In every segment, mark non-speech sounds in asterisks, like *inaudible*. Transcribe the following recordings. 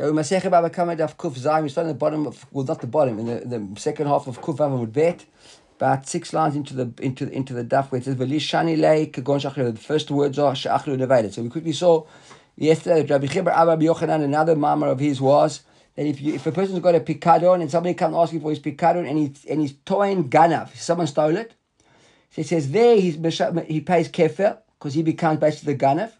Okay, we Masechet Baba Kama Daf Kuf Zayin. We start at the bottom of, well, not the bottom, in the, the second half of Kuf Vavam Bet, about six lines into the into into the Daf where it says Velishani Le Kagon Shachlu. The first words are Shachlu Nevadet. So we quickly saw yesterday Rabbi Chibur Abba Yochanan, another mamar of his was that if you, if a person's got a picadon and somebody comes asking for his picadon and he and he's toying ganav, someone stole it. So he says there he's he pays kefir because he becomes basically the ganav.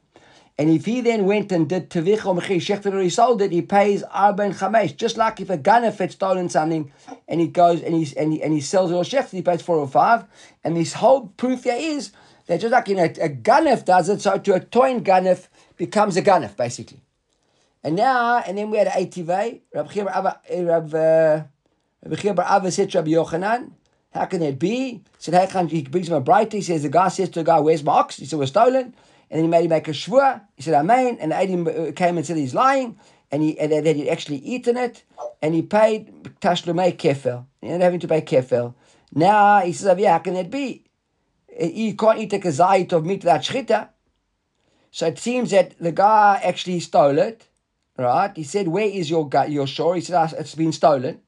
And if he then went and did tavich or mechir shechter or he sold it, he pays arba and chamesh. Just like if a ganef had stolen something and he goes and he and he, and he sells it or shechter, he pays four or five. And this whole proof here is that just like you know, a ganef does it, so to a toin ganef becomes a ganef basically. And now, and then we had ATV. Rabbi Chir Abba Abba uh, said to Rabbi Yochanan, how can it be? He said, he brings him a braita. He says, the guy says to the guy, where's my ox? He said, we're stolen. And then he made him make a shvua. He said, Amen. And the Adim came and said he's lying. And, he, and that he'd actually eaten it. And he paid tashlumei kefel. He ended up having to pay kefel. Now he says, yeah, how can that be? You can't eat a kazayit of meat without shchita. So it seems that the guy actually stole it, right? He said, where is your your shore? He said, ah, it's been stolen.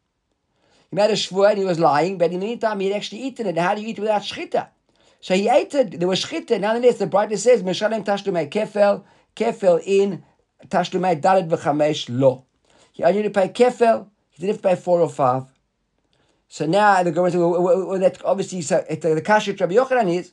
He made a shvua and he was lying, but in the meantime, he'd actually eaten it. How do you eat without shchita? So he ate it. There was shchita. Nonetheless, the brightly says, Meshalem tashlumei kefel, kefel in tashlumei daled v'chamesh lo. He only to pay kefel. He didn't pay four or five. So now the government, well, well, well, that obviously, so the, the kasha Rabbi Yochanan is,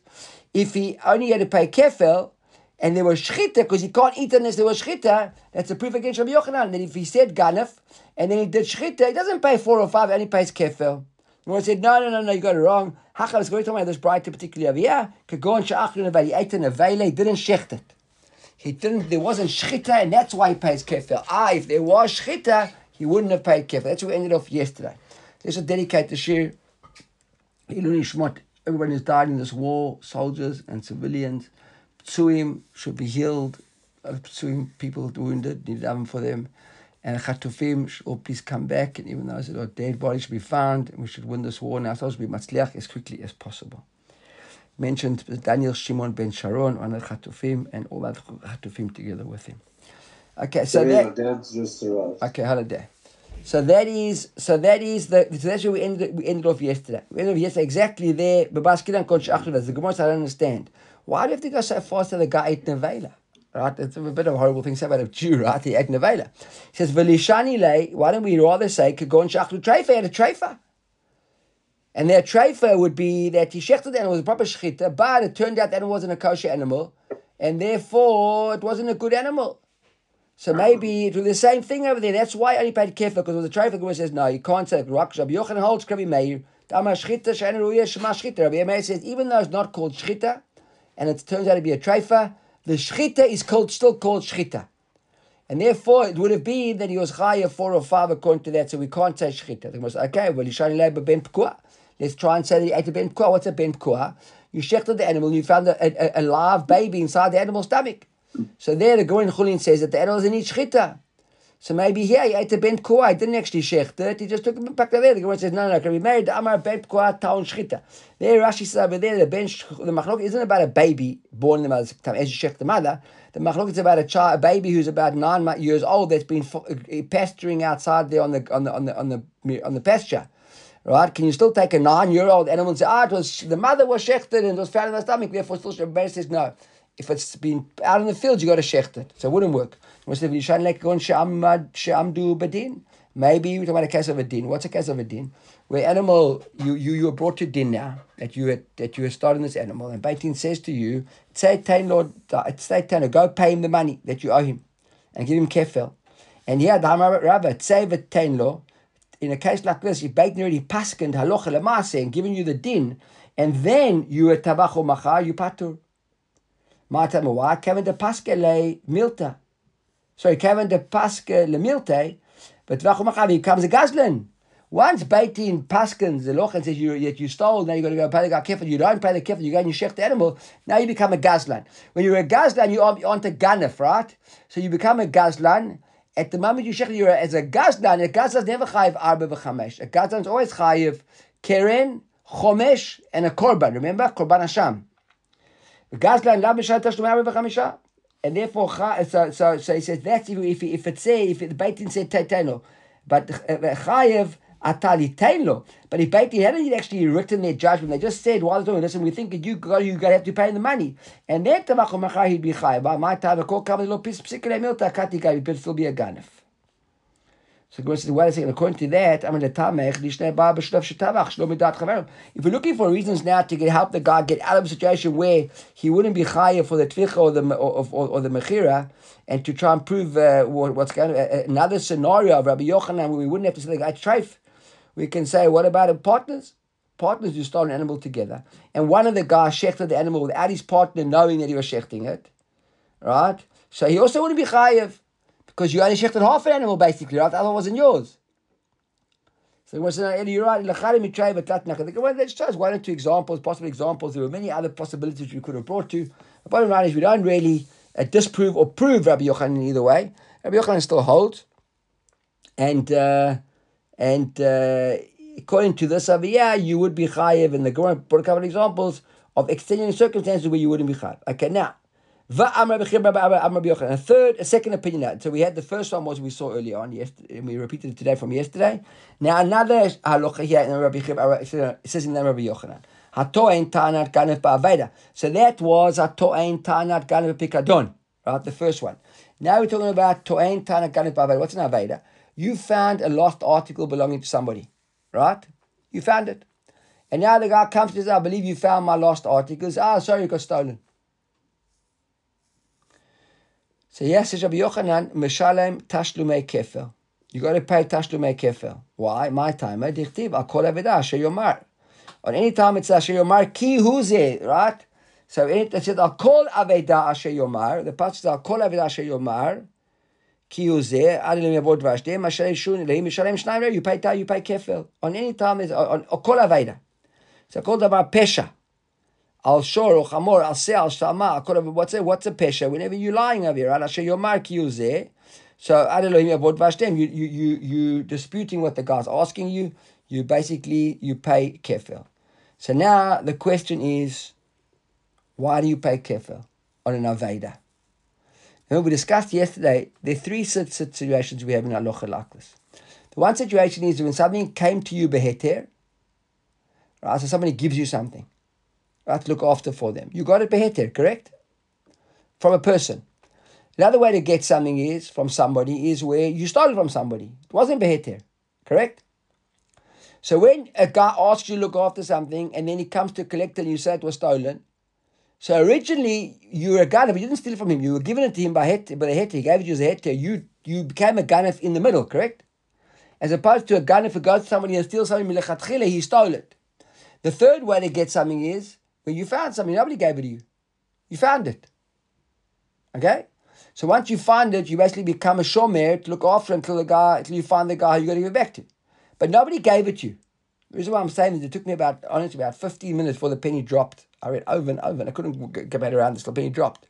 if he only had to pay kefel, and there was shchita, because he can't eat unless there was shchita, that's a proof against Rabbi Yochanan. That if he said ganef, and then he did shchita, he doesn't pay four or five, and he pays kefel. The one said, no, no, no, no, you got it wrong. Hachal is going to talk about this braita particularly over here. Kagon sha'achlu nevei. He ate an avele, he didn't shecht it. He didn't, there wasn't shchita, and that's why he pays kefir. Ah, if there was shchita, he wouldn't have paid kefir. That's what we ended off yesterday. Let's dedicate the shir. Iluni Shmot, everyone who's died in this war, soldiers and civilians. Ptsuim should be healed. Ptsuim, people wounded, need to for them and should oh, all please come back, and even those that are dead bodies should be found, and we should win this war and ourselves be matzliach as quickly as possible. Mentioned Daniel Shimon ben Sharon, one of the Chatufim, and all other Chatufim together with him. Okay, so that okay, holiday. So that is so that is the so that's where we ended we ended off yesterday. We ended off yesterday exactly there. The Gemara I don't understand. Why do you have to go so fast that the guy ate nevela? Right? It's a bit of a horrible thing to say about a Jew, right? The ate nevela. He says, Velishani le, why don't we rather say Kagon Shachlu Treifa had a treifa? And their treifa would be that he shechted the animal was a proper shechita, but it turned out that it wasn't a kosher animal, and therefore it wasn't a good animal. So maybe it was the same thing over there. That's why I only paid kefir, because it was a treifa. The says, no, you can't say Rabbi Yochanan holds Krabi Meir. Rabbi Meir says, even though it's not called shechita, and it turns out to be a treifa, the shchita is called still called shchita. And therefore, it would have been that he was higher four or five according to that, so we can't say shchita. The okay, well, you Yishani ben pkua. Let's try and say that he ate a ben pkua. What's a ben pkua? You shechted the animal, and you found a, a, a, live baby inside the animal's stomach. So there, the Gorin Chulin says that the animal doesn't eat shchita. So maybe here he ate a ben pkua. He didn't actually shecht it. He just took it back there. The Gemara says, no, no, no, can be married. Amar ben pkua taun shchita. There, Rashi says over there, the ben the machlok isn't about a baby born in the mother's time as you shecht the mother. The machlok is about a child, a baby who's about nine years old that's been uh, pasturing outside there on the on the on the on the on the pasture. Right? Can you still take a nine-year-old animal and say, ah, it was the mother was shechted and it was found in the stomach, therefore still Rebbe says no. If it's been out in the field, you got to shecht it. So it wouldn't work. Maybe we're talking about a case of a din. What's a case of a din? Where animal you you you are brought to din now that you had, that you are starting this animal, and Beitin says to you, say Lord, say go pay him the money that you owe him, and give him kefil. And here the Rabbi say Lo. In a case like this, if Beitin already paskened halacha lemase and given you the din, and then you are tabacho machar, you patur. Mata mawat Kevin de paskele milta. So Kevin de Paske Lemilte, but Vachumachavi becomes a Gazlan. Once Beitin Paskins the Lochan says you yet you stole, now you got to go pay the kefir. You don't pay the kefir, you go and you shech the animal. Now you become a Gazlan. When you're a Gazlan, you are onto Ganef, right? So you become a Gazlan. At the moment you shech, you're as a Gazlan. A Gazlan is never chayiv arba v'chamesh. A Gazlan is always chayiv keren, chomesh, and a korban. Remember korban Hashem. A Gazlan la b'shat tashlum arba v'chamisha. And therefore, so, so, so he says that's if, if, if it's say, if the Beitin said Taiteno, but uh, Chayev Atali Tainlo. But if Beitin hadn't actually written their judgment, they just said, while they're doing and we think that you got you got to have to pay the money. And then Tamacho he'd be Chayev. By my time, the call comes a little of Psikale Milta Katika, but still be a Ganef. So Gemara says, wait according to that, I'm in the Tamech, Lishnei. If you're looking for reasons now to get, help the guy get out of a situation where he wouldn't be higher for the Tvicha or the, or, or, or the Mechira, and to try and prove uh, what, what's going on, uh, another scenario of Rabbi Yochanan where we wouldn't have to say the guy treif, we can say, what about partners? Partners who stole an animal together. And one of the guys shechted the animal without his partner knowing that he was shechting it. Right? So he also wouldn't be chayiv because you only shechted half an animal basically, right? The other wasn't yours. So what's saying, you're right. The Gemara that shows one or two examples, possible examples. There were many other possibilities we could have brought to. The bottom line is we don't really uh, disprove or prove Rabbi Yochanan either way. Rabbi Yochanan still holds, and uh, and uh, according to this over here, you would be chayiv. And the Gemara brought a couple of examples of extenuating circumstances where you wouldn't be chayiv. Okay, now a third, a second opinion. So we had the first one was we saw earlier on, yesterday, and we repeated it today from yesterday. Now another halacha here in Rabbi it says in the Rabbi Yochanan. Hatoen tanat ganef ba'aveda. So that was hatoen tanat ganef pikadon, right? The first one. Now we're talking about toen tanat ganef ba'aveda. What's an aveda? You found a lost article belonging to somebody, right? You found it. And now the guy comes to say, I believe you found my lost articles. Ah, sorry, it got stolen. So yes, says Rabbi Yochanan, Meshalem Tashlumei Kefer. You got to pay Tashlumei Kefer. Why? My time. Eh? Dichtiv, Akol Aveda, Yomar. On any time it's Asher Yomar, Ki Huze, right? So it says Akol Aveda Asher Yomar. The part says Akol Aveda Asher Yomar. Ki Huze, Adim Yavod Vashde, Mashalem Shun, Lehim Mishalem Shnayim, you pay Ta, you pay Kefer. On any time, it's on Akol Aveda. So called about Pesha al shor or chamor al se al shama. What's a what's a pesha? Whenever you're lying over here, al yomar kiyuzeh. So ad Elohim avod vashtem. You you you you disputing what the guy's asking you. You basically you pay kefil. So now the question is, why do you pay kefil on an aveda? Remember we discussed yesterday. There are three situations we have in aloha like this. The one situation is when something came to you beheter. Right, so somebody gives you something right, look after for them. You got it beheter, correct? From a person. Another way to get something is from somebody is where you it from somebody. It wasn't beheter, correct? So when a guy asks you to look after something and then he comes to collect it and you say it was stolen, so originally you were a gunner, but you didn't steal it from him. You were given it to him by het, by the heter. He gave it to you as a heter. You you became a gunner in the middle, correct? As opposed to a gunner who goes to somebody and steals something, he stole it. The third way to get something is but you found something, nobody gave it to you. You found it. Okay? So once you find it, you basically become a shomer to look after until the guy, until you find the guy you got to give it back to. But nobody gave it to you. The reason why I'm saying is it took me about, honestly, about 15 minutes before the penny dropped. I read over and over and I couldn't get back around this, the penny dropped.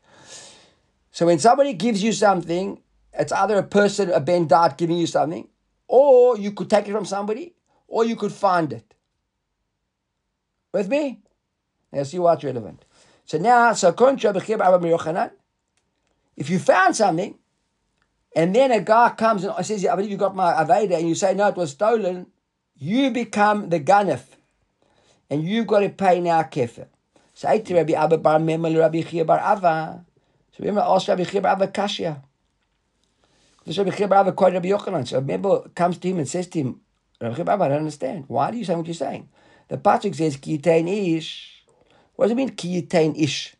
So when somebody gives you something, it's either a person, a Ben Dart giving you something, or you could take it from somebody, or you could find it. With me? Now see what's relevant. So now, if you found something, and then a guy comes and says, I believe you got my Aveda, and you say, no, it was stolen, you become the Ganef. And you've got to pay now kefir. So Rabbi Abba bar Memel Rabbi Chia bar Ava. So remember, ask Rabbi Chia bar Ava Kashya. This Rabbi Chia bar Ava quoted Rabbi Yochanan. So remember, comes to him and says to him, Rabbi Chia bar Ava, I don't understand. Why do you say what you're saying? The Patrick says, Kitain ish. What does it mean, kiyitain ish?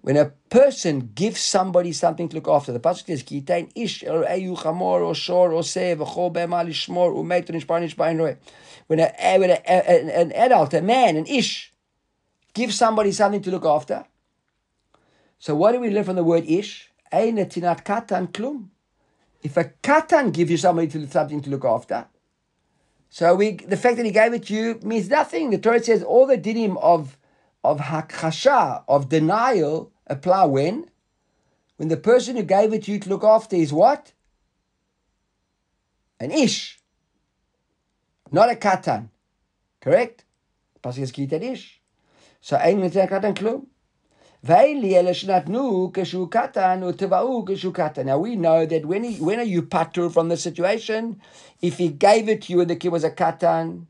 When a person gives somebody something to look after, the pasuk says kiyitain ish or ayu chamor or shor or sev v'chol be'ema lishmor nishbar roy. When, a, eh, when a, eh, eh, a, an adult, a man, an ish, gives somebody something to look after. So what do we learn from the word ish? Ein tinat katan klum. If a katan gives you somebody to, something to look after, so we the fact that he gave it to you means nothing. The Torah says all the dinim of of hakasha, of denial, apply when? When the person who gave it to you to look after is what? An ish. Not a katan. Correct? Pasuk is kitan ish. So ein katan klum. Now we know that when he, when are you patur from the situation, if he gave it to you and the kid was a katan,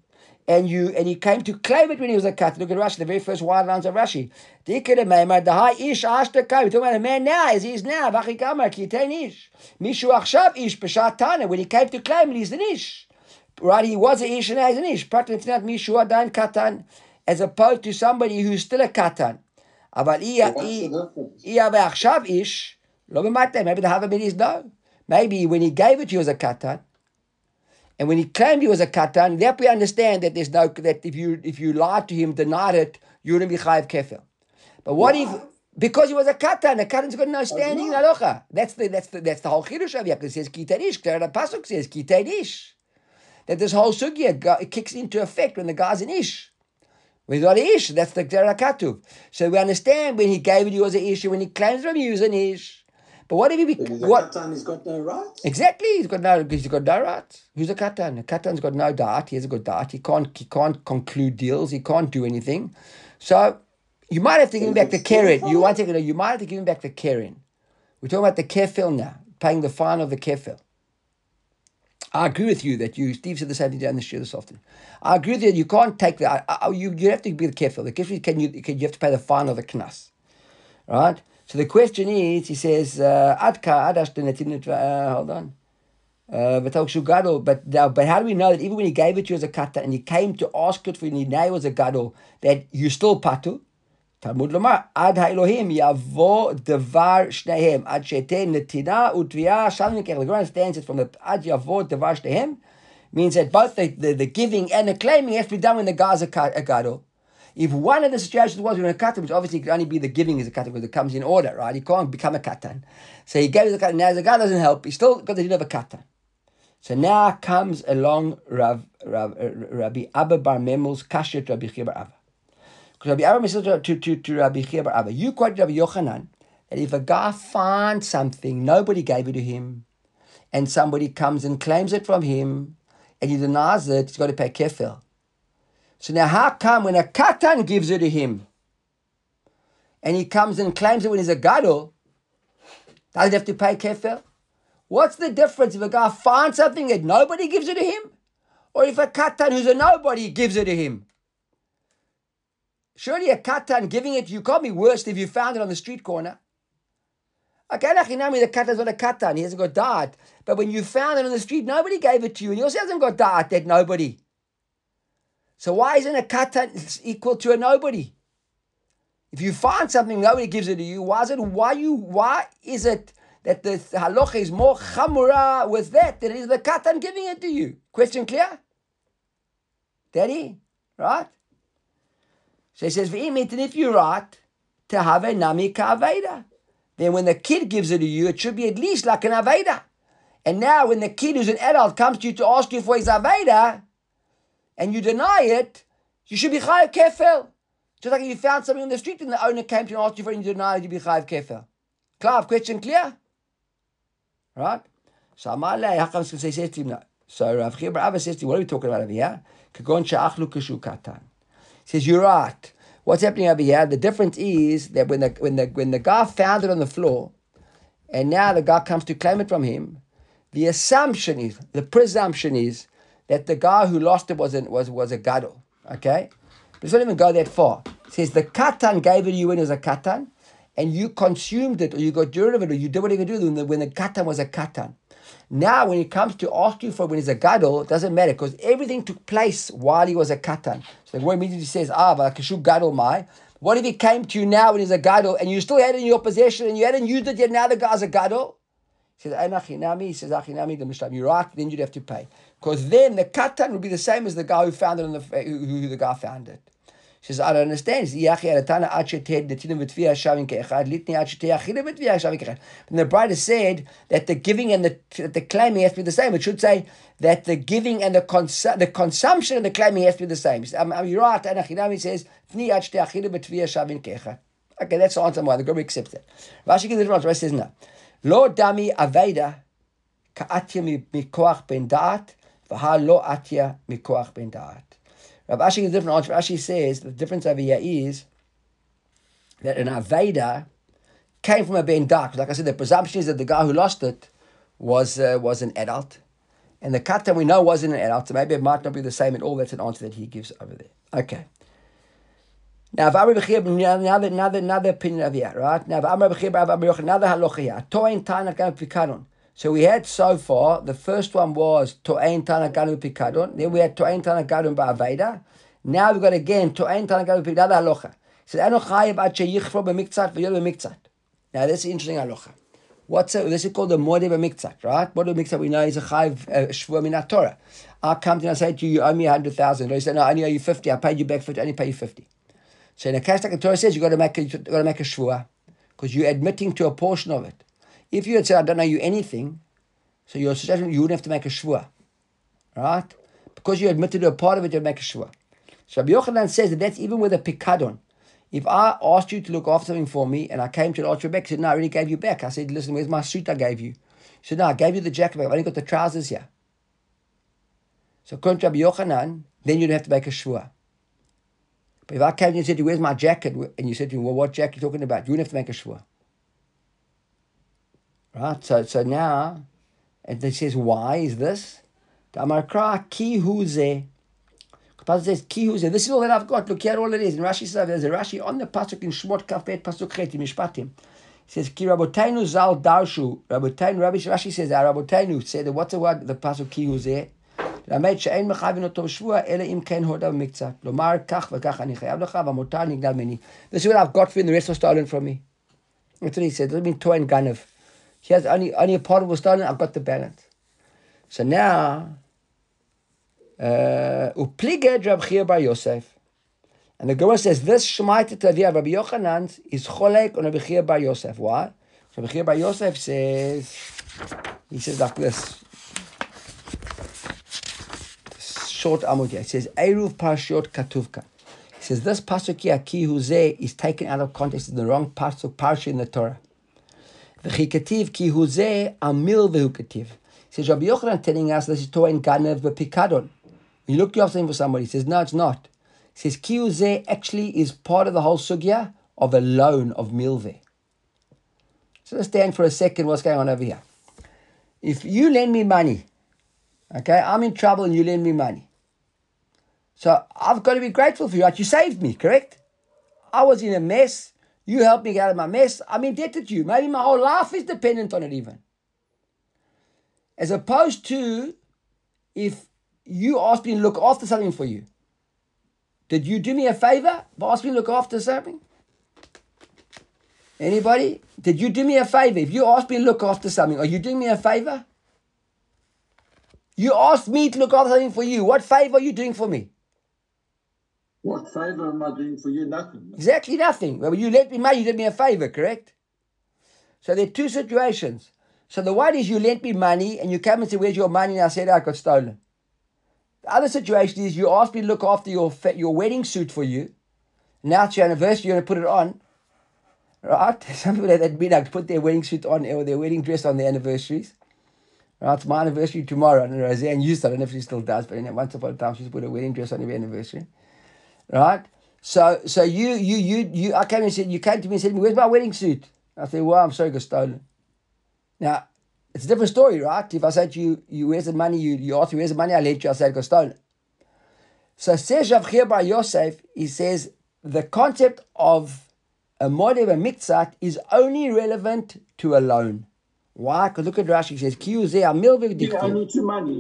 and you and he came to claim it when he was a cat. Look at Rashi, the very first wild lines of Rashi. The high ish asked We're talking about a man now, as he is now. Vachikamar kitain ish. Mishu achshav ish b'shatana. When he came to claim it, he's an ish. Right, he was an ish and now he's an ish. not mishu adan katan. As opposed to somebody who's still a katan. But Maybe the Havamid is no. Maybe when he gave it he was a katan, and when he claimed he was a katan, that we understand that there's no that if you if you lied to him, denied it, you wouldn't be chayiv kefil. But what if because he was a katan, a katan's got no standing in halacha. That's the that's the that's the whole chidush of Yaakov. It says kitadish. The pasuk says kitadish. That this whole sugya kicks into effect when the guy's an ish. With an ish, that's the Katuv. So we understand when he gave it you as an ish, when he claims from you as an ish. But what if he be, what katan? He's got no rights. Exactly, he's got no he's got no rights. Who's a katan? A katan's got no dart. He has a good dart. He can't he can't conclude deals. He can't do anything. So you might have to give him back the keren. You want to you might have to give him back the keren. We're talking about the kefil now, paying the fine of the kefil. I agree with you that you, Steve said the same thing down the show this afternoon. I agree with you. You can't take that. You you have to be careful. The question can you can you have to pay the fine of the knas, right? So the question is, he says, uh, Adka Adash uh, hold on. Uh, but but how do we know that even when he gave it to you as a kata and he came to ask it for you now as a gadol, that you still patu? Talmud lomar ad haElohim yavo devar shnehem ad shete netina utvia shalim kech. The Gemara stands it from the ad yavo devar shnehem means that both the, the, the, giving and the claiming have to be done when the guy's a, a gadol. If one of the situations was when a katan, which obviously could only be the giving is a katan because it comes in order, right? He can't become a katan. So he gave the katan. Now the guy doesn't help. He still got the deal of a katan. So now comes along Rav, Rav, uh, Rabbi Abba Bar Memul's kasher to Rabbi Chia Bar Abba. Because Rabbi Abba says to, to, to Rabbi Chia Bar Abba, you quote Rabbi Yochanan that if a guy finds something, nobody gave it to him, and somebody comes and claims it from him, and he denies it, he's got to pay kefil. So now how come when a katan gives it to him, and he comes and claims it when he's a gadol, doesn't have to pay kefil? What's the difference if a guy finds something that nobody gives it to him, or if a katan who's a nobody gives it to him? Surely a katan giving it you can't be worse if you found it on the street corner. Okay, Nachinami, the katan is not a katan, he hasn't got dart. But when you found it on the street, nobody gave it to you, and he also hasn't got dart, that nobody. So why isn't a katan equal to a nobody? If you find something, nobody gives it to you. Why is it? Why you? Why is it that the halacha is more chamura with that than is the katan giving it to you? Question clear? Daddy, right? So he says, and if you're right, to have a nami ka'aveda. Then when the kid gives it to you, it should be at least like an aveda. And now when the kid who's an adult comes to you to ask you for his aveda, and you deny it, you should be chayiv kefel. Just like if you found something on the street and the owner came to you and asked you for it and you denied it, you'd be chayiv kefel. Clear? Question clear? Right? So Amalei, say says to him no? So Rav Chia Abba says to him, what are we talking about over here? Kagon sha'achlu kashu katan says, You're right. What's happening over here? The difference is that when the when the when the guy found it on the floor, and now the guy comes to claim it from him, the assumption is, the presumption is that the guy who lost it was an, was was a gadol. Okay, let's not even go that far. It says the katan gave it to you when it was a katan, and you consumed it, or you got rid of it, or you did whatever you do when the, when the katan was a katan. Now, when it comes to asking for when he's a gadol, it doesn't matter because everything took place while he was a katan. So the word immediately says, ah, kashu gadol mai. What if he came to you now when he's a gadol and you still had it in your possession and you hadn't used it yet? Now the guy's a gadol. He says, He says, Achinami, the Mishnah, You're right, then you'd have to pay. Because then the katan would be the same as the guy who found it, on the, who, the guy found it says, I don't understand. And the bride said that the giving and the, the claiming has to be the same. It should say that the giving and the, cons- the consumption and the claiming has to be the same. Um, you're right. And Achinami says, Okay, that's the answer why the Gemara accepts that. Rashi gives the response. Rashi says, no. Lo dami aveda ka'atya mikoach ben da'at, v'ha atya mikoach ben da'at. Rav Ashi is different. Rav Ashi says the difference over here is that an Aveda came from a Ben Da'at. Like I said, the presumption is that the guy who lost it was uh, was an adult. And the katan we know wasn't an adult, so maybe it might not be the same at all. That's an answer that he gives over there. Okay. Now, another, another, another opinion of here, right? Now, another halacha here. Toin tana pikadon. So we had so far, the first one was To'ain Tana Ganu Pikadon. Then we had To'ain Tana Ganu Ba'aveda. Now we've got again To'ain Tana Ganu Pikadon Halacha. So. Now this is interesting halacha. What's this is called the Modeh B'miktzat, right? Modeh B'miktzat we know is a Chayiv uh, Shvua Minat Torah. I come to you and I say to you, you owe me a hundred thousand. You say, no, I only owe you fifty. I paid you back fifty. I only pay you fifty. So in a case like the Torah says, you got to make a, you got to make a shvua because you're admitting to a portion of it. If you had said, I don't owe you anything, so your suggestion you wouldn't have to make a shvua, right? Because you admitted to a part of it, you make a shvua. So Rabbi Yochanan says that that's even with a pikadon. If I asked you to look after something for me and I came to ask you back, said, No, I already gave you back. I said, Listen, where's my suit I gave you? He said, No, I gave you the jacket. I've only got the trousers here. So according to Rabbi Yochanan, then you'd have to make a shvua. But if I came to you and said, Where's my jacket? And you said to me, Well, what jacket are you talking about? You wouldn't have to make a shvua. Right? So, so now, and he says, Why is this? Amarkra ki huze. Pasuk says ki huze. This is all that I've got. Look here, all it is. And Rashi says there's a Rashi on the pasuk in Shmot Kafet Pasuk Chet in Mishpatim. He says ki Rabotainu zal darshu. Rabotainu Rabbi Rashi says our Rabotainu said what's the word the pasuk ki huze. למד שאין מחייבין אותו שבוע, אלא אם כן הודה במקצת. לומר, כך וכך אני חייב לך, והמותר נגדל ממני. This is what I've got for you, and the rest was stolen from me. That's what he said. It doesn't mean toy and ganav. He has only, only a part was stolen, I've got the balance. So now, uh, Upliged Rab Chia Bar Yosef. And the Gemara says this Shemaita Tavia Rabbi Yochanan is Cholek on Rabbi Chia Bar Yosef. Why? Rabbi Chia Bar Yosef says, he says like this. Short Amud here. It says, Eruv Parshot Katuvka. He says, this pasuk here, is taken out of context. in the wrong pasuk, parsha in the Torah. V'chikativ Ki Huzeh, Amil V'hukativ. He says, Rabbi Yochanan telling us this is Torah Ganev V'pikadon. You look up something for somebody. He says, no, it's not. He says, ki Kiyuze actually is part of the whole sugya of a loan of milve. So let's stand for a second what's going on over here. If you lend me money, okay, I'm in trouble and you lend me money. So I've got to be grateful for you. Like you saved me, correct? I was in a mess. You helped me get out of my mess. I'm indebted to you. Maybe my whole life is dependent on it, even. As opposed to if you asked me to look after something for you. Did you do me a favor by asking me to look after something? Anybody? Did you do me a favor? If you asked me to look after something, are you doing me a favor? You asked me to look after something for you. What favor are you doing for me? What favor am I doing for you? Nothing. Exactly nothing. Well, you lent me money, you did me a favor, correct? So there are two situations. So the one is you lent me money and you came and said, Where's your money? And I said, I got stolen. The other situation is you asked me to look after your your wedding suit for you. Now it's your anniversary, you're going to put it on. Right? *laughs* Some people have that mean like put their wedding suit on or their wedding dress on their anniversaries. Right? It's my anniversary tomorrow. And Roseanne used to, I don't know if she still does, but once upon a time she's put a wedding dress on every anniversary. Right? So so you you you you I came and said you came to me and said, Where's my wedding suit? I said, Well, I'm sorry, it got stolen. Now it's a different story, right? If I said to you, you where's the money? You, you ask me, where's the money? I let you, I said, it got stolen. So says Rav by Yosef, he says, the concept of a modeh mitzat is only relevant to a loan. Why? Because look at Rashi, he says, Kiyuzeh milveh You owe me two money.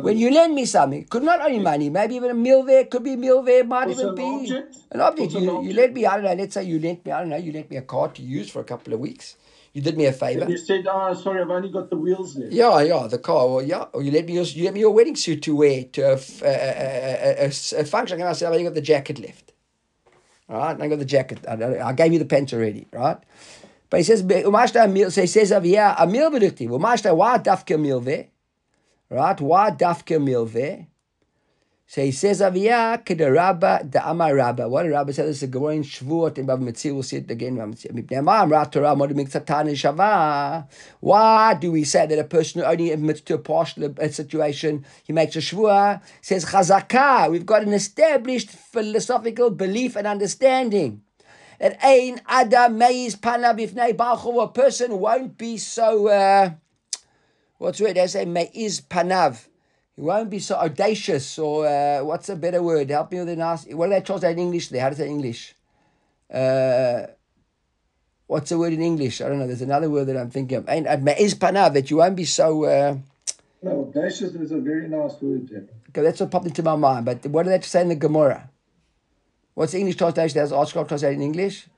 When you lend me something, could not only money, maybe even a milveh, could be milveh, might Also even an be object? an object. An You, you lent me, I don't know, let's say you lent me, I don't know, you lent me a car to use for a couple of weeks. You did me a favor. You said, oh, sorry, I've only got the wheels left. Yeah, yeah, the car. Well, yeah, or you let me your, you let me your wedding suit to wear to a, a, a, a function, and I said, I've only got the jacket left. All right, I got the jacket. I, I gave you the pants already, right? But he says, "Umashta mil." So he says over here, a mil b'diktiv. Umashta why dafke milve, right? Why dafke milve? So he says over here, kedarabba da amar rabba. What did Rabba say? This is a Gemara in Shavuot in Bava Metzia. We'll see it again. in Bava. Why do we say that a person who only admits to a partial uh, situation, he makes a shvua? Says chazaka. We've got an established philosophical belief and understanding. And ein adam meiz panav bifnei balchu. A person won't be so. Uh, what's the word? They say meiz panav. He won't be so audacious, or uh, what's a better word? Help me with the nasty. What do they translate in English there? How does that English? Uh, what's the word in English? I don't know. There's another word that I'm thinking of. Ein meiz panav. That you won't be so. Uh, No, audacious is a very nice word, Jeff. Okay, that's what popped into my mind. But what do they say in the Gemara? What's the English translation? There's article translated in English.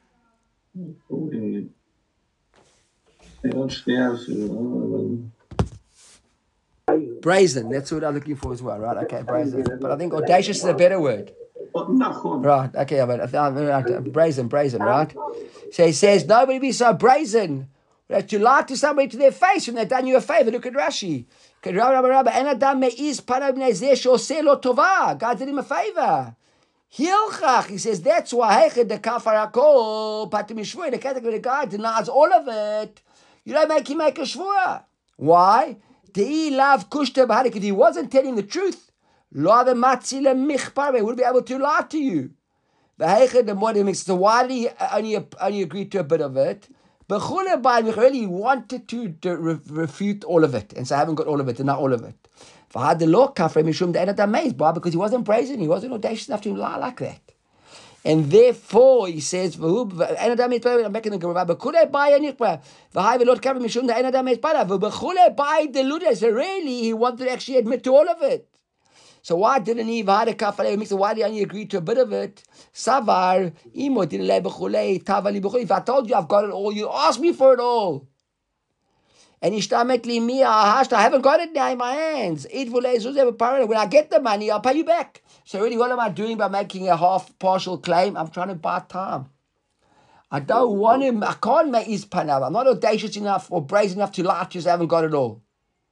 Brazen. That's what I'm looking for as well, right? Okay, brazen. But I think audacious is a better word. Right. Okay, but brazen, brazen, right? So he says, nobody be so brazen that you lie to somebody to their face when they've done you a favor. Look at Rashi. God did him a favor. Hilchach, he says, that's why Heched the kafarakol, patim yishvur, the category guy denies all of it. You don't make him make a shvur. Why? He wasn't telling the truth, lo ave matzile michpar, he would be able to lie to you. The Heched the makes, so why he only, only agree to a bit of it? Bechule by really wanted to, to refute all of it, and so I haven't got all of it, and not all of it. V'had the law kafre mishum the enat amazed, why? Because he wasn't brazen, he wasn't audacious enough to lie like that. And therefore, he says, I'm making the Gemara, "B'kulei bai anichpeh, v'hai v'lot kafre mishum the en adam yitzpeh, v'b'chulei bai deludeh." So really, he wanted to actually admit to all of it. So why didn't he v'had kafre mixed? Why did he only agree to a bit of it? Savar imo dilei b'chulei tavali. If I told you I've got it all, you ask me for it all. And ishtamet li mi ahasht, I haven't got it now in my hands. It will When I get the money, I'll pay you back. So really, what am I doing by making a half partial claim? I'm trying to buy time. I don't want him. I can't make his panav. I'm not audacious enough or brazen enough to lie to you. I haven't got it all.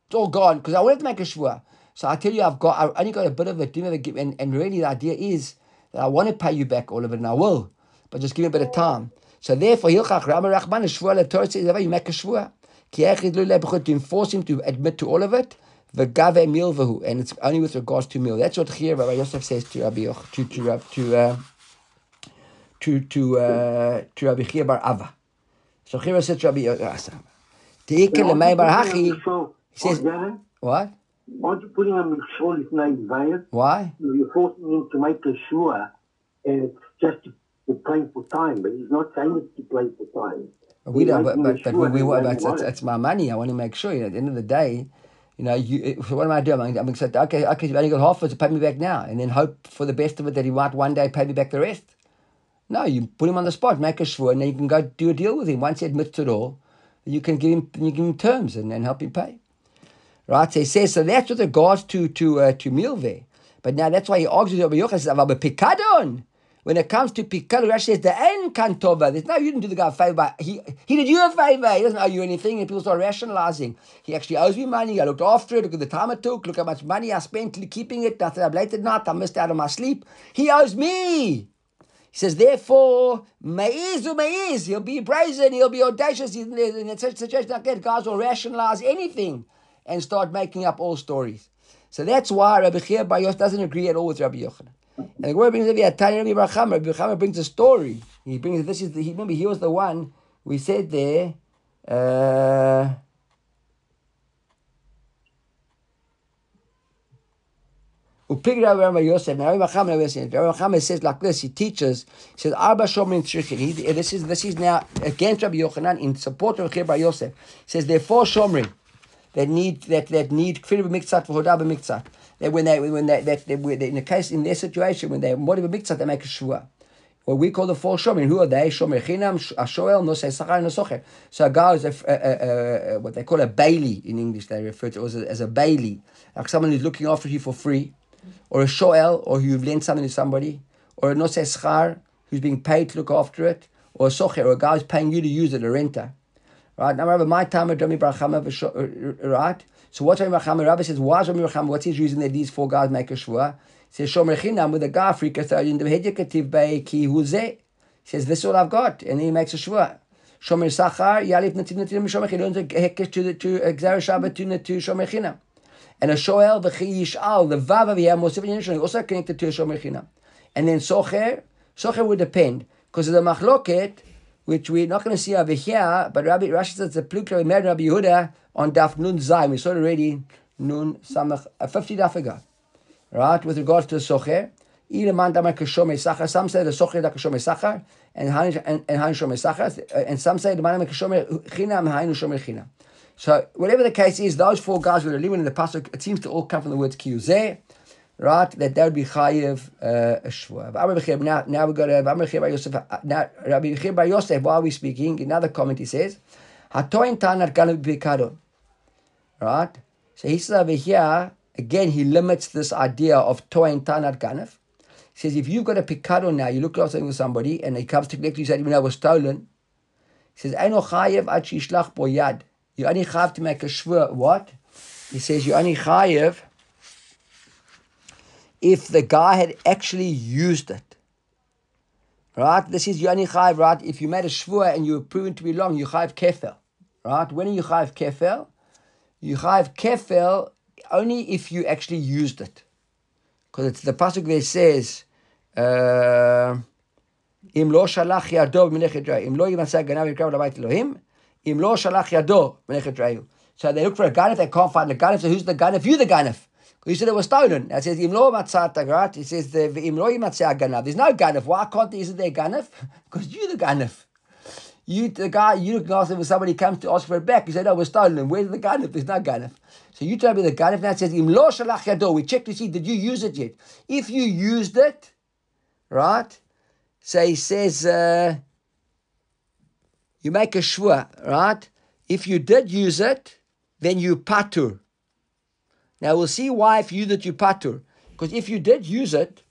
It's all gone because I wanted to make a shvur. So I tell you, I've got. I only got a bit of it. Didn't ever give, and, and really, the idea is that I want to pay you back all of it, and I will, but just give me a bit of time. So therefore, hilchach rama rachman a shvur le Torah says you make a shvur. Ki echid lo lebechut, to enforce him to admit to all of it. V'gave milvahu, and it's only with regards to mil. That's what here Rabbi Yosef says to Rabbi Yoch, to to Rab- to uh, to to uh, to Rabbi Chia bar Ava. So here says to Rabbi Yosef, Te'ikel lemay bar hachi. He says what? Aren't you putting him in shul if no veil? Why? You're forcing him to make a sure, and it's just to, to play for time. But he's not saying it's to play for time. We don't, but, but, but we, we, but it's, want it's, it's my money. I want to make sure. You know, at the end of the day, you know, you, so what am I doing? I'm, I'm going to say, okay, okay, you've only got half of it, so pay me back now, and then hope for the best of it that he might one day pay me back the rest. No, you put him on the spot, make a shvur, and then you can go do a deal with him. Once he admits to it all, you can give him, you give him terms and, and help him pay. Right? So he says, so that's with regards to to uh, to milve. But now that's why he argues with over Yochai says, "Aber pikadon." When it comes to pikadon, Rashi says the end kantova. There's no, you didn't do the guy a favor. He he did you a favor. He doesn't owe you anything, and people start rationalizing. He actually owes me money. I looked after it. Look at the time it took. Look how much money I spent keeping it. Nothing up late at night. I missed out on my sleep. He owes me. He says, therefore, meiz or meiz, he'll be brazen, he'll be audacious. In, a situation like that, guys will rationalize anything and start making up all stories. So that's why Rabbi Chia Bar Yos doesn't agree at all with Rabbi Yochanan. And the Gemara brings Rabbi Atani, Rabbi Bar Chama. Rabbi Chama brings a story. He brings this is the, he, remember he was the one we said there. Uh, Upig Rabbi Yosef. Now Rabbi Chama, Rabbi says like this. He teaches. He says Arba Shomrim Tzrichin. He This is this is now against Rabbi Yochanan in support of Rabbi Yosef. He says there are four Shomrim that need that that need kfir b'miktzat v'hodah b'miktzat. That when they when they that they, in the case in their situation when they more b'miktzat they make a shua. What we call the four shomer. Who are they? Shomer chinam, ashoel, nosei sachar, and socher. So a guy is a, a, a, a, what they call a bailey in English. They refer to as a, as a bailey, like someone who's looking after you for free, or a shoel, or you've lent something to somebody, or a nosei schar, who's being paid to look after it, or a socher, or a guy who's paying you to use it, a renter. Right now, Rabbi, my time at Rami Barachama, uh, uh, right? So what's Rami Barachama? Rabbi says, why is Rami Barachama? What's his reason that these four guys make a shvua? He says, Shomer Chinam with a guy, Afrika, so in the Hedikativ by Ki Huzeh. He says, this is all I've got. And he makes a shvua. Shomer Sachar, Yalif Nativ Nativ Shomer Chinam, to Hekesh to the to Exer Shabbat to to Shomer Chinam. And a Shoel, the Chi Yishal, the Vav of Yam, also connected to a Shomer Chinam. And then Socher, Socher would depend. because of the machloket, which we're not going to see over here, but Rabbi Rashi says the pluk Rabbi Meir and Rabbi Yehuda on Daf Nun Zayin. We saw it already, Nun Samach, uh, 50 Daf ago. Right, with regards to the Socher. Some say the Socher da Kashomer Sachar, and Hain and Hain Shomer Sachar, and some say the man Kashomer Chinam, Hain Shomer Chinam. So whatever the case is, those four guys who are living in the pasuk, it seems to all come from the word kiyuzeh, right? That that would be chayiv uh, shvua. Now, now we got to Rabbi Yosef. Now Rabbi Bar Yosef, while we're speaking, another comment he says, hatoin tanar ganav bikadon, right? So he says over here again, he limits this idea of toin tanar ganav. He says if you've got a picado now, you look at something with somebody and he comes to collect you, said even though it was stolen. He says, "Eino chayev ad shishlach bo yad." You only have to make a shvur. What? He says you only chayev if the guy had actually used it. Right? This is you only chayev, right? If you made a shvur and you were proven to be long, you chayev kefel. Right? When are you chayev kefel? You chayev kefel only if you actually used it. Because it's the pasuk where it says, uh, אם לא שלח ידו במלאכת רעי, אם לא ימצא גנב יקרב לבית אלוהים, אם לא שלח ידו במלאכת רעי. So they look for a ganef, they can't find the ganef, so who's the ganef? You the ganef. He said it was stolen. It says imlo matzata, right? It says the imlo ganav. There's no ganif. Why can't there? Isn't there ganif? because *laughs* you're the ganif. You the guy. You can ask him When somebody comes to ask for it back, you say no, it was stolen. Where's the ganif? There's no ganif. So you tell me the ganif now says imlo shalach yado. We check to see did you use it yet. If you used it, right? So he says uh, you make a shua, right? If you did use it, then you patur. Now we'll see why if you that you patur. Because if you did use it,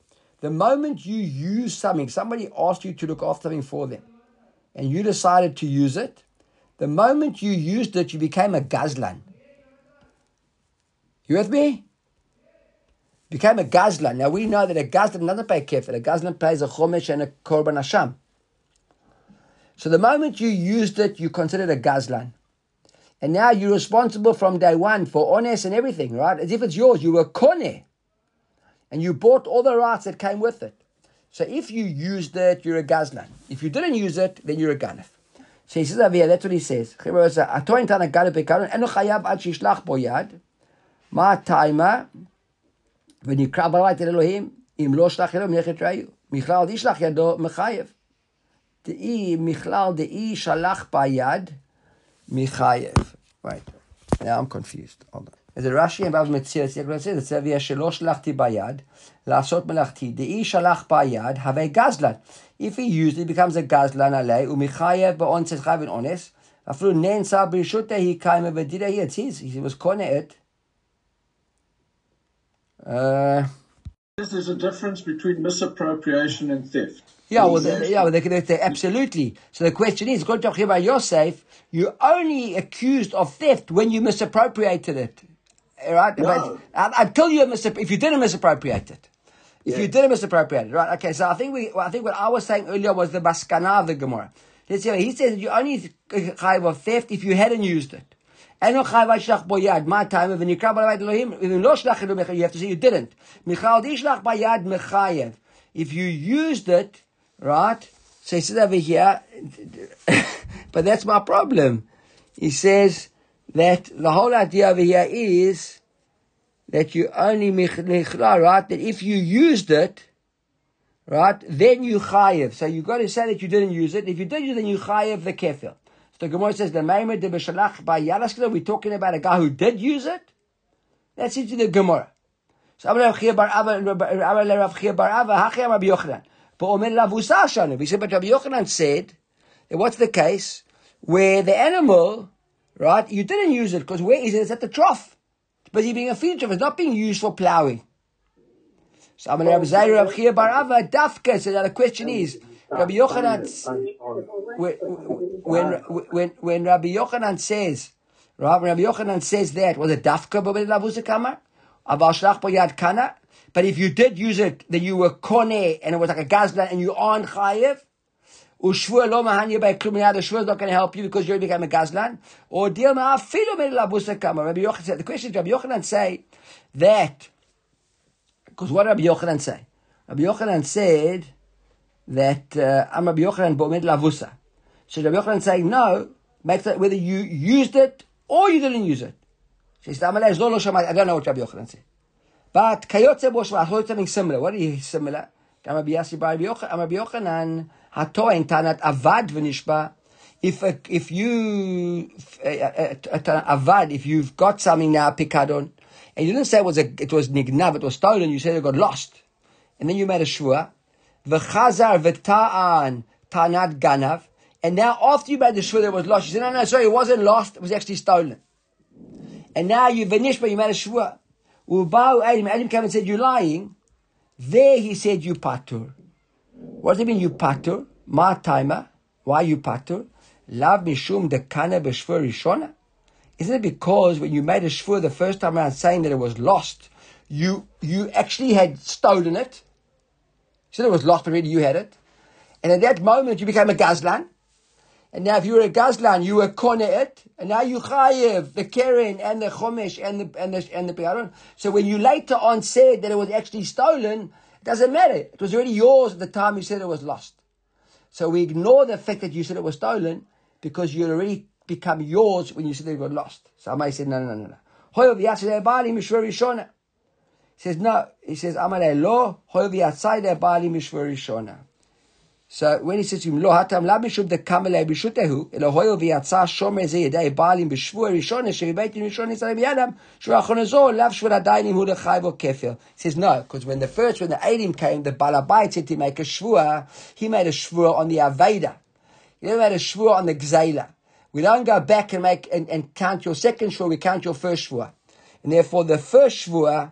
the moment you use something, somebody asked you to look after something for them, and you decided to use it, the moment you used it, you became a gazlan. You with me? Became a gazlan. Now we know that a gazlan doesn't pay kefir. A gazlan pays a chomesh and a korban hasham. So the moment you used it, you considered a gazlan. And now you're responsible from day one for honest and everything, right? As if it's yours. You were kone. And you bought all the rights that came with it. So if you used it, you're a gazlan. If you didn't use it, then you're a ganef. So he says over here, that's what he says. מה טיימה? ונקרא ברית אל אלוהים, אם לא שלח ידו מלאכת ראיו. מכלל ישלח ידו מחייב. דאי, מכלל דאי שלח ביד, מחייב. Right. Now I'm confused. Hold on. אז רש"י אמר מציע, זה צביה שלא שלחתי ביד, לעשות מלאכתי, דאי שלח ביד, הווה גזלן. If he used it, becomes a גזלן עלי, ומחייב באונס חייב אונס, אפילו נאנסה ברשותה היא קיימה ודידה היא, it's his, he was קונה it. Uh, There's a difference between misappropriation and theft. Yeah, well, the, yeah, well, they, they, say absolutely. So the question is, according to about Yosef, you're only accused of theft when you misappropriated it, right? No. But, until you misapp- if you didn't misappropriate it. If you didn't misappropriate it, right? Okay, so I think we, well, I think what I was saying earlier was the maskana of the Gemara. Let's see, he says you only chayv of theft if you hadn't used it. And no a shlach boyad. My time of the nikra You have to say you didn't. Michal boyad. If you used it, right? So he says over here, *laughs* but that's my problem. He says that the whole idea over here is that you only michla, right? That if you used it, right, then you chayev. So you've got to say that you didn't use it. If you did use it, then you chayev the kefil. So the Gemara says the maimed de b'shalach by yalaskila. We're talking about a guy who did use it. That's into the Gemara. So Rav Chia bar Ava, Rav Chia bar Ava, Hachi Amar Rabbi Yochanan. He said, but Rabbi Yochanan said, eh, what's the case where the animal, right, you didn't use it because where is it? It's at the trough. It's busy being a feed trough. It's not being used for plowing. So I'm Amar Rabbi Zeira Rav Chia bar Ava, Dafka. So now the question is, Rabbi Yochanan, when, when, when, when Rabbi Yochanan says, when Rabbi Yochanan says that, was it Dafka Babel Lavusa Kamar? Aval Shlach Bo Yad Kana? But if you did use it, then you were Kone, and it was like a Gazlan, and you aren't Chayev? Ushvur lo mahanya by the shvur is not going to help you because you already became a gazlan. Or deal ma'afilu min kama. Rabbi Yochanan said, the question is, Rabbi Yochanan say that, because what Rabbi Yochanan say? Rabbi Yochanan said that uh, I'm Rabbi Yochanan Bo'med Lavusa. So Rabbi Yochanan saying, no, makes that whether you used it or you didn't use it. She says, I don't know what Rabbi Yochanan said. But Kayotze Boshma, I thought something similar. What is similar? I'm Rabbi Yochanan, Hatoin Tanat Avad V'nishba. If, if you, avad, if you've got something now, pikadon, and you didn't say it was a, it was nignav, it was stolen, you said it got lost. And then you made a shua. V'chazar v'ta'an tanat ganav. And now after you made the shua that was lost, you said, no, no, sorry, it wasn't lost, it was actually stolen. And now you vanish, but you made a shua. Ubau Adam, Adam came and said, you're lying. There he said, you patur. What does it mean, you patur? Ma timer. Why you patur? Lav mishum dekana b'shvur rishona. Isn't it because when you made a shvur the first time around saying that it was lost, you you actually had stolen it? You said it was lost, but really you had it. And at that moment you became a gazlan. And now if you were a gazlan, you were it, and now you chayiv the keren and the chomesh and the and the and the piaron. So when you later on said that it was actually stolen, it doesn't matter. It was already yours at the time you said it was lost. So we ignore the fact that you said it was stolen because you already become yours when you said they were lost. Somebody said, no, no, no, no. No. He says, no. He says, Amalei lo, hoyev yatzai bali mishvur rishona. So when he says to him, lo hatam la bishub de kamelei bishutehu, elo hoyev yatzah shomer ze yedei bali mishvur rishona, sheribeit rishon yisrael biyadam, shurachon azor, lav shvur adainim hu lechayv kefir. He says, no, because when the first, when the Adim came, the Balabait said to make a shvur, he made a shvur on the Aveda. He never made a shvur on the Gzela. We don't go back and make and, and count your second shvua, we count your first shvua. And therefore the first shvua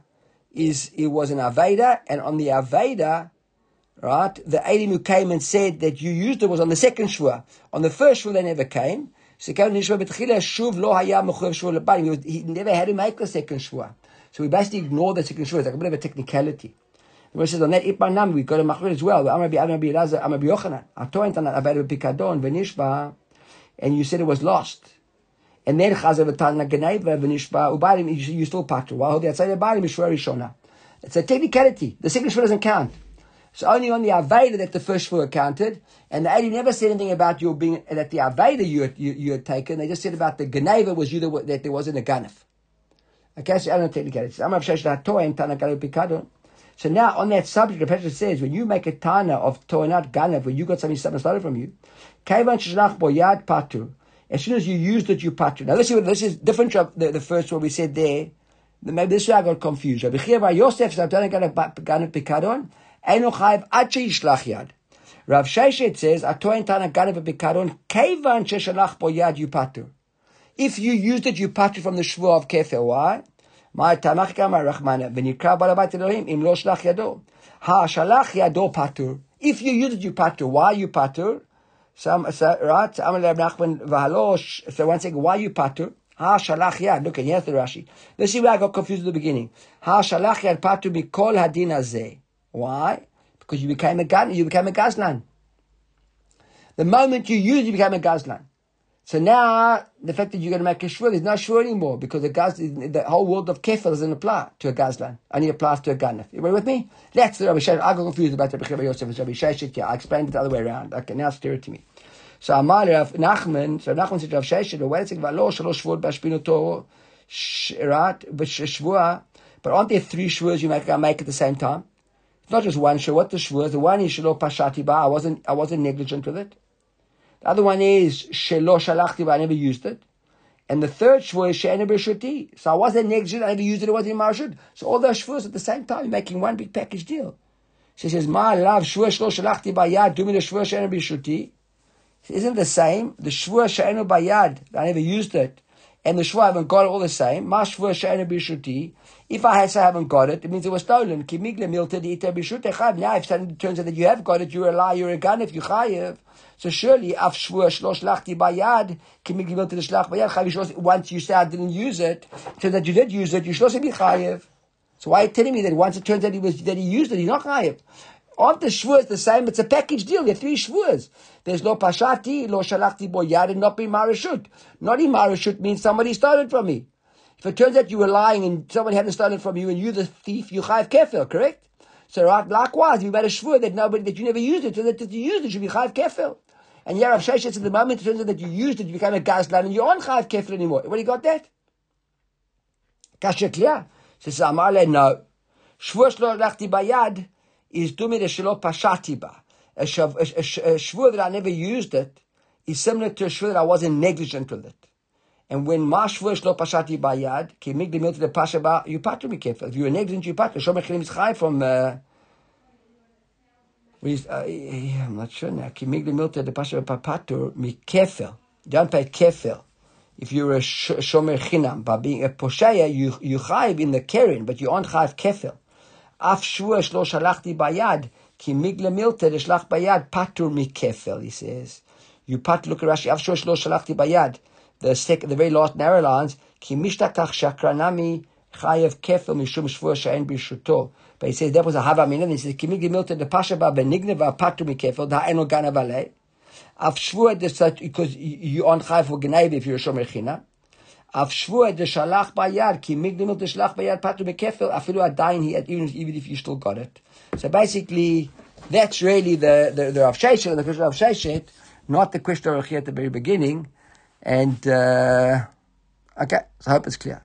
is it was an Aveda, and on the Aveda, right, the Adim who came and said that you used it was on the second shvua. On the first shvua they never came. He never had to make the second shvua. So we basically ignore the second shvua. It's like a bit of a technicality. The verse says on that Ipman we got a machmir as well. I'm Rabbi Yochanan. Tanat about pikadon v'nishba and you said it was lost. And then chazav v'tana geneva v'nishba ubarim, you still patu. While the outside barim is rishona. It's a technicality. The second shvur doesn't count. So only on the Aveda that the first shvur counted, and the Adi never said anything about your being that the Aveda you had, you, you had taken. They just said about the Geneva was you that, that there wasn't a Ganef. Okay, so I don't technicality. I'm So now on that subject, the Pesach says when you make a Tana of Toanat Ganef, when you got something something started from you, as soon as you used it, you patu. Now, this is, this is different from the, the first one we said there. Maybe this way I got confused. Rabbi Chia Bar Yosef, Rabbi Ganav Pikadon, Eino Chayiv Ache Yishlach Yad. Rav Sheshet says, Atoin Tana Ganav Pikadon, Kevan Sheshalach Bo Yad Yupatu. If you used it, you patu from the Shvu of Kefer. Why? מה תמך כמה רחמנה, ונקרא בעל הבית אלוהים, אם לא שלח ידו. השלח ידו פטור. If you use it, you patu. Why you patu? Some, right? Amalei Nachman v'halosh. So one second, why you patur? Ha shalach yad. Look at here's the Rashi. Let's see where I got confused at the beginning. Ha shalach yad patur mikol hadin azeh. Why? Because you became a gan, you became a gazlan. The moment you use, you became a gazlan. So now, the fact that you're going to make a shvur is not shvur anymore because the gaz, the whole world of kefir doesn't apply to a gazlan. Only applies to a ganef. You with me? That's the Rabbi Sheshet. I got confused about Rabbi Chiba Yosef and Rabbi Sheshet. Yeah, I explained it the other way around. Okay, now steer it to me. So Amar Rav Nachman, so Nachman said Rav Sheshet, wait a second, Valo Shalosh Shvur Bashpinoto, right, Shvua, but aren't there three shvuas you make, make at the same time? Not just one. What the shvur? The one is Shalo Pashati Ba. I wasn't, I wasn't negligent with it. The other one is Shelo Shalachti, but I never used it. And the third shvur is She'ena B'Shuti. So I wasn't negligent, I never used it, it wasn't in Marshut. So all those shvurs at the same time, making one big package deal. She says, Ma love shvur Shelo Shalachti Ba'yad, do me the shvur She'ena B'Shuti. Isn't the same? The shvur She'ena Ba'yad, I never used it. And the shvur haven't got it all the same. Ma shvur She'ena. If I haven't got it, it means it was stolen. Kimigle milta di'ita B'Shutechav. Now if it turns out that you have got it, you're a liar, you're a gun if you chayiv. So surely, af shvur bayad, kimi gimel to the shlach bayad, once you say I didn't use it, turns out you did use it, you shlo be chayiv. So why are you telling me that once it turns out he was, that he used it, he's not chayiv? Aren't the shvuas the same? It's a package deal. There are three shvuas. There's no pashati, lo shalachti boyad, and not be marashut. Not in marashut means somebody stole it from me. If it turns out you were lying and someone hadn't stolen from you and you the thief, you chayiv kefil, correct? So right, likewise, you made a shvur that nobody that you never used it, so that you used it should be chayv kefil. And Yarav Sheshet at the moment it turns out that you used it, you became a gazlan, and you aren't chayv kefil anymore. Where you got that? Kasha clear. Says Amar no. Shvur shlo lachti bayad is dumi de shelo pashati ba. A shvur that I never used it is similar to a shvur that I wasn't negligent with it. And when ma shvur shlo pashati bayad, ki mig mil to the pasha ba, you patu be careful. If you're negligent, you patu. Shomer chilim is chai from. Uh, uh, I'm not sure now. Ki mig mil to the pasha ba patu kefel. You don't pay kefel if you're a shomer chinam, by being a posheya, you you in the keren, but you aren't chayiv kefil. Shvua shlo shalachti bayad, ki migle milte shlach bayad patur mi kefil, he says. You pat, look at Rashi, af shvua shlo shalachti bayad, the second, the very last narrow lines, ki mishtakach shakranami chayiv kefil mishum shvua she'en bishuto. But he says that was a hava minah, he says, ki migle milte the pasha ba benigne va patur mi kefil, da eno gana valei. Af shvua because you aren't chayv for if you're a shomer china. Shvua deshalach bayad ki migdimot deshalach bayad patu bekefel afilu adayin he even even if you still got it. So basically, that's really the the, the Rav Sheshet the question of Sheshet, not the question of at the very beginning. And uh, okay, so I hope it's clear.